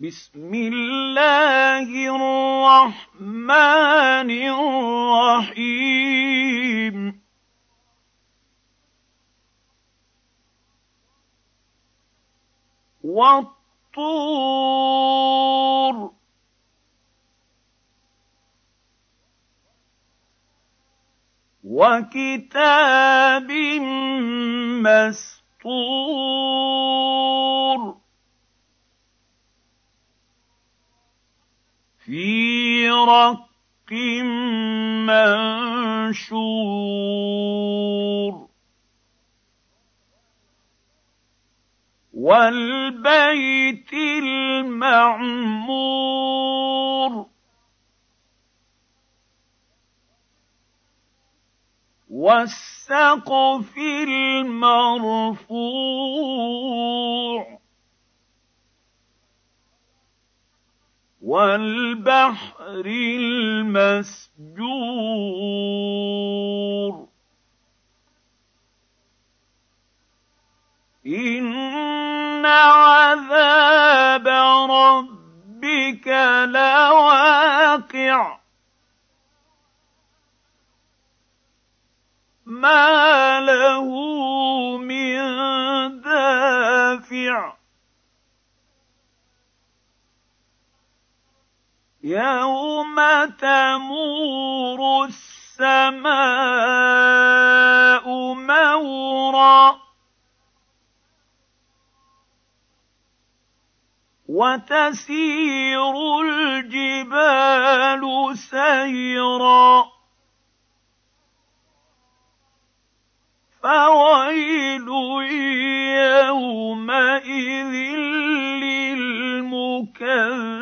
بسم الله الرحمن الرحيم. والطور. وكتاب مسطور في رق منشور والبيت المعمور والسقف المرفوع والبحر المسجور. ان عذاب ربك لواقع. ما له من دافع. يوم تمور السماء مورا وتسير الجبال سيرا فويل يومئذ للمكذبين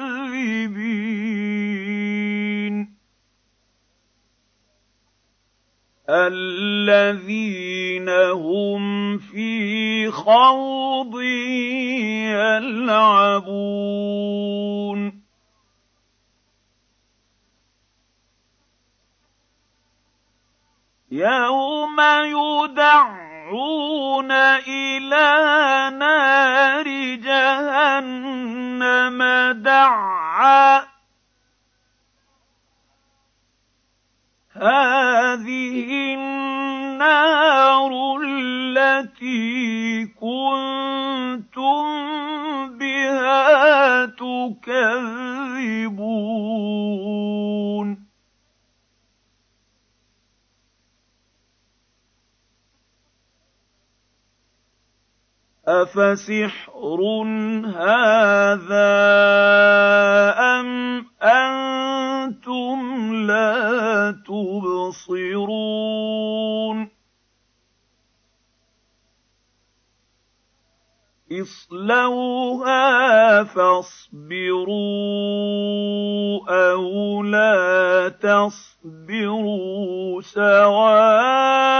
الذين هم في خوض يلعبون. يوم يدعون إلى نار جهنم دعا أفسحر هذا أم أنتم لا تبصرون؟ اصلوها فاصبروا أو لا تصبروا سواء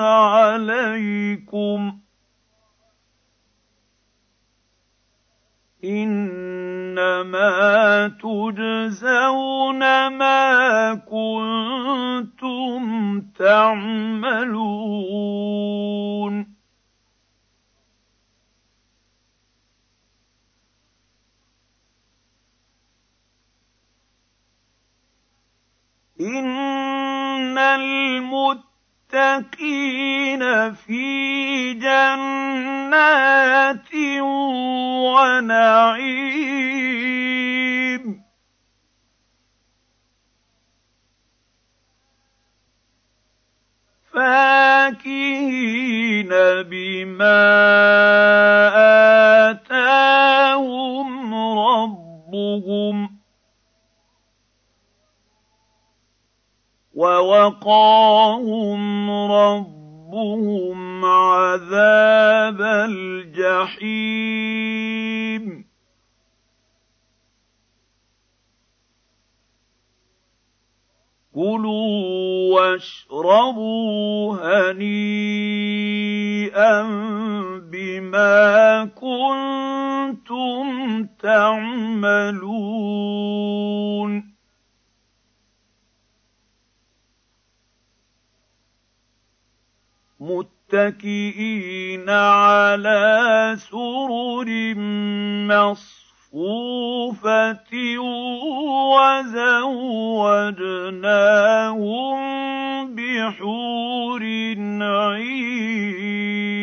عليكم إنما تجزون ما كنتم تعملون. إن المتقين في جنات ونعيم. فاكهين بما آتاهم ربهم ووقاهم ربهم عذاب الجحيم. كلوا واشربوا هنيئا بما كنتم تعملون. متكئين على سرر مصفوفة وزوجناهم بحور عين.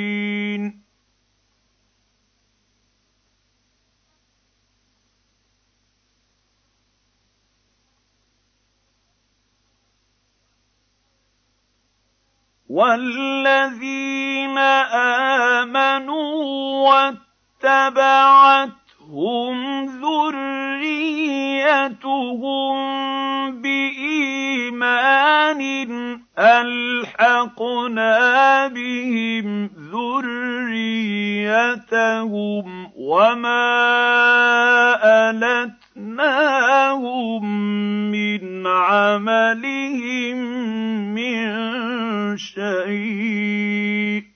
والذين امنوا واتبعتهم ذريتهم بايمان الحقنا بهم ذريتهم وما التناهم من عملهم من شيء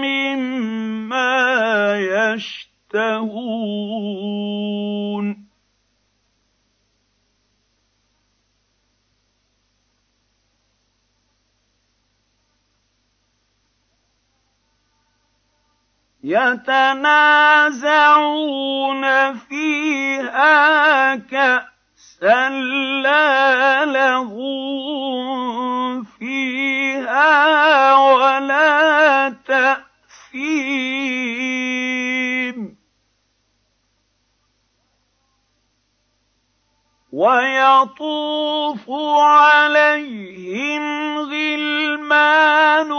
مما يشتهون. يتنازعون فيها كأسا لا لغو فيها ولا تأثيم ويطوف عليهم غلمان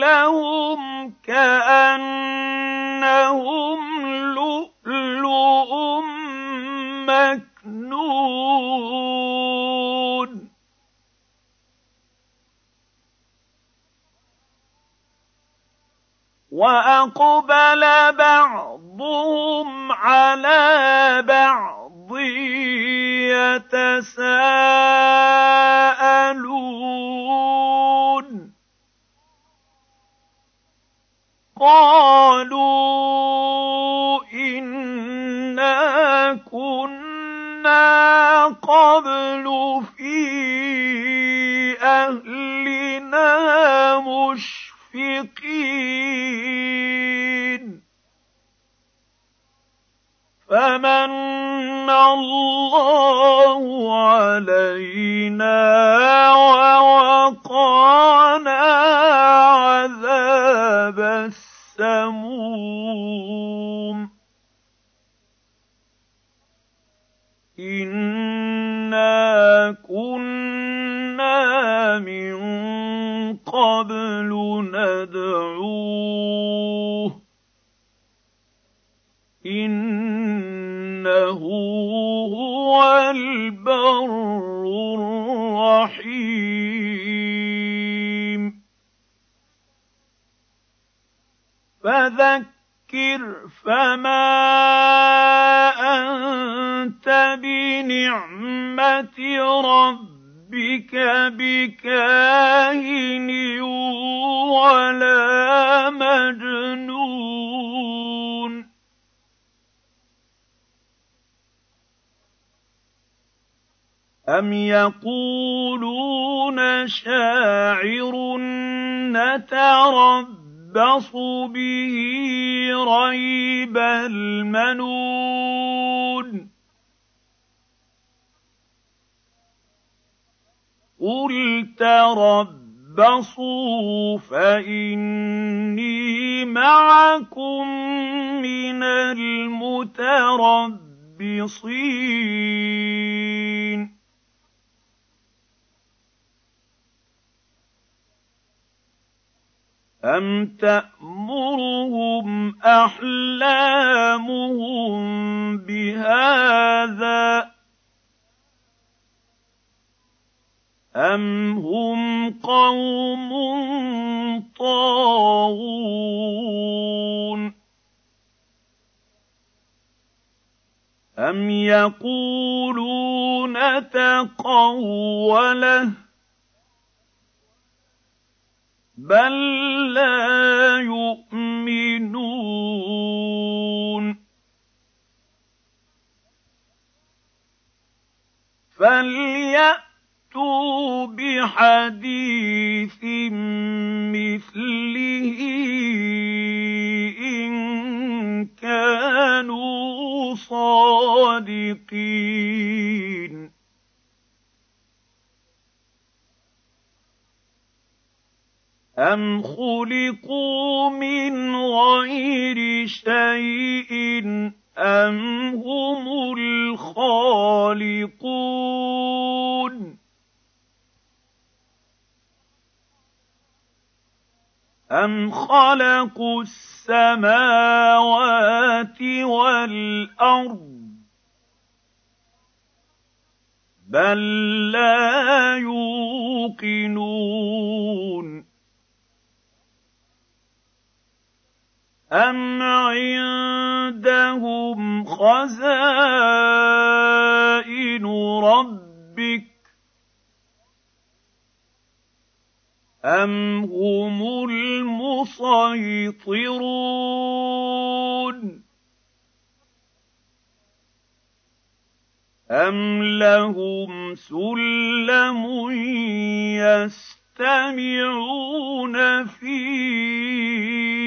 لهم كأنهم لؤلؤ مكنون. وأقبل بعضهم على بعض يتساءلون قالوا إنا كنا قبل في أهلنا مشفقين الله علينا ووقانا عذاب السموم. انا كنا من قبل ندعوه. انه هو البر الرحيم فذكر فما انت بنعمه ربك بكاهن ولا مجنون أم يقولون شاعر نتربص به ريب المنون قل تربصوا فإني معكم من المتربصين أَمْ تَأْمُرُهُمْ أَحْلَامُهُم بِهَٰذَا ۚ أَمْ هُمْ قَوْمٌ طَاغُونَ أَمْ يَقُولُونَ تَقَوَّلَهُ بَل لَّا يُؤْمِنُونَ فَلْيَأْتُوا بِحَدِيثٍ أَمْ خُلِقُوا مِنْ غَيْرِ شَيْءٍ أَمْ هُمُ الْخَالِقُونَ أَمْ خَلَقُوا السَّمَاوَاتِ وَالْأَرْضَ بَل لَّا يُوقِنُونَ أَمْ عِندَهُمْ خَزَائِنُ رَبِّكَ أَمْ هُمُ الْمُصَيْطِرُونَ أَمْ لَهُمْ سُلَّمٌ يَسْتَمِعُونَ فِيهِ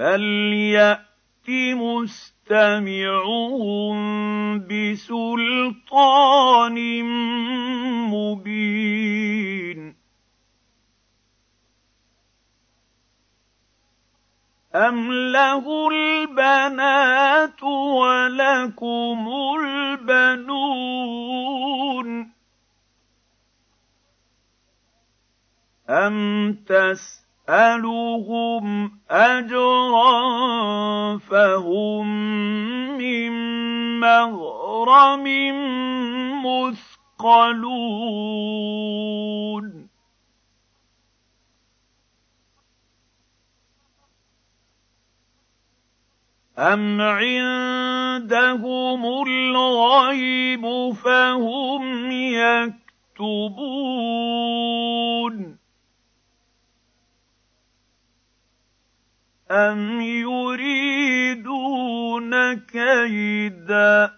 فَلْيَأْتِ مُسْتَمِعُهُم بِسُلْطَانٍ مُّبِينٍ أَمْ لَهُ الْبَنَاتُ وَلَكُمُ الْبَنُونَ أَمْ تَسْأَلُونَ يَسْأَلُهُمْ أَجْرًا فَهُم مِّن مَّغْرَمٍ مُّثْقَلُونَ أَمْ عِندَهُمُ الْغَيْبُ فَهُمْ يَكْتُبُونَ أَمْ يُرِيدُونَ كَيْدًا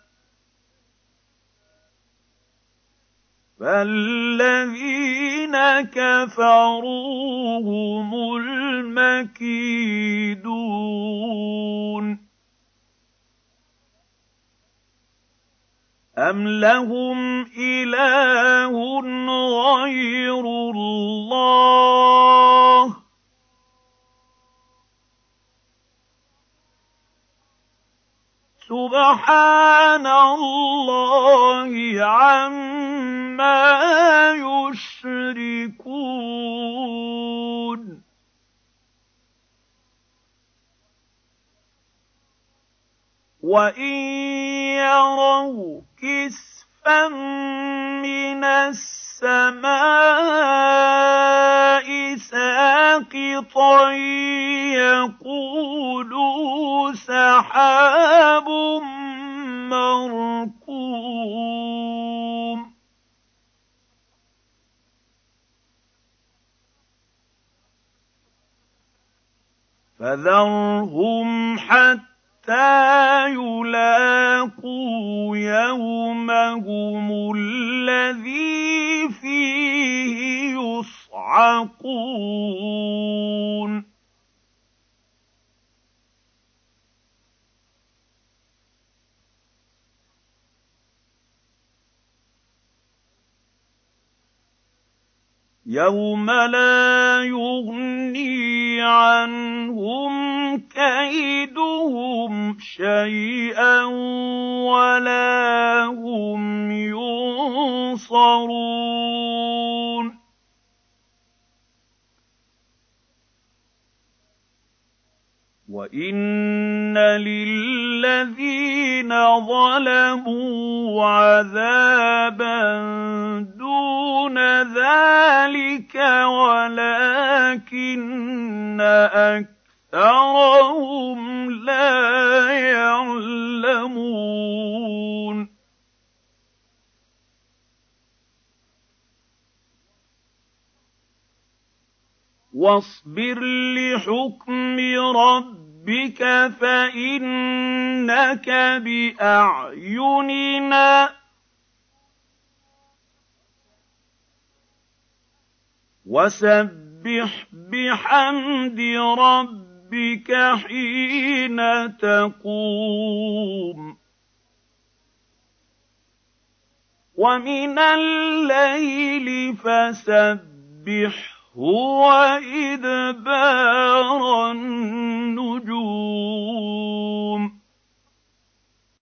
فَالَّذِينَ كَفَرُوا هُمُ الْمَكِيدُونَ أَمْ لَهُمْ إِلَٰهٌ غَيْرُ اللَّهِ سُبْحَانَ اللَّهِ عَمَّا يُشْرِكُونَ. وَإِن يَرَوْا كِسْفًا مِّنَ السَّمَاءِ سَاقِطًا يَقُولُوا سَحَابٌ مَّرْكُومٌ فَذَرْهُمْ حَتَّىٰ حَتَّىٰ يُلَاقُوا يَوْمَهُمُ الَّذِي فِيهِ يُصْعَقُونَ يَوْمَ لَا يُغْنِي عَنْهُمْ كَيْدُهُمْ شَيْئًا وَلَا هُمْ يُنصَرُونَ. وَإِنَّ لِلَّذِينَ ظَلَمُوا عَذَابًا دُونَ ذَٰلِكَ وَلَٰكِنَّ أَكْثَرَهُمْ أَكْثَرَهُمْ لَا يَعْلَمُونَ وَاصْبِرْ لِحُكْمِ رَبِّكَ فَإِنَّكَ بِأَعْيُنِنَا ۖ وَسَبِّحْ بِحَمْدِ رَبِّكَ حِينَ تَقُومُ. وَمِنَ اللَّيْلِ فَسَبِّحْهُ وَإِدْبَارَ النُّجُومِ.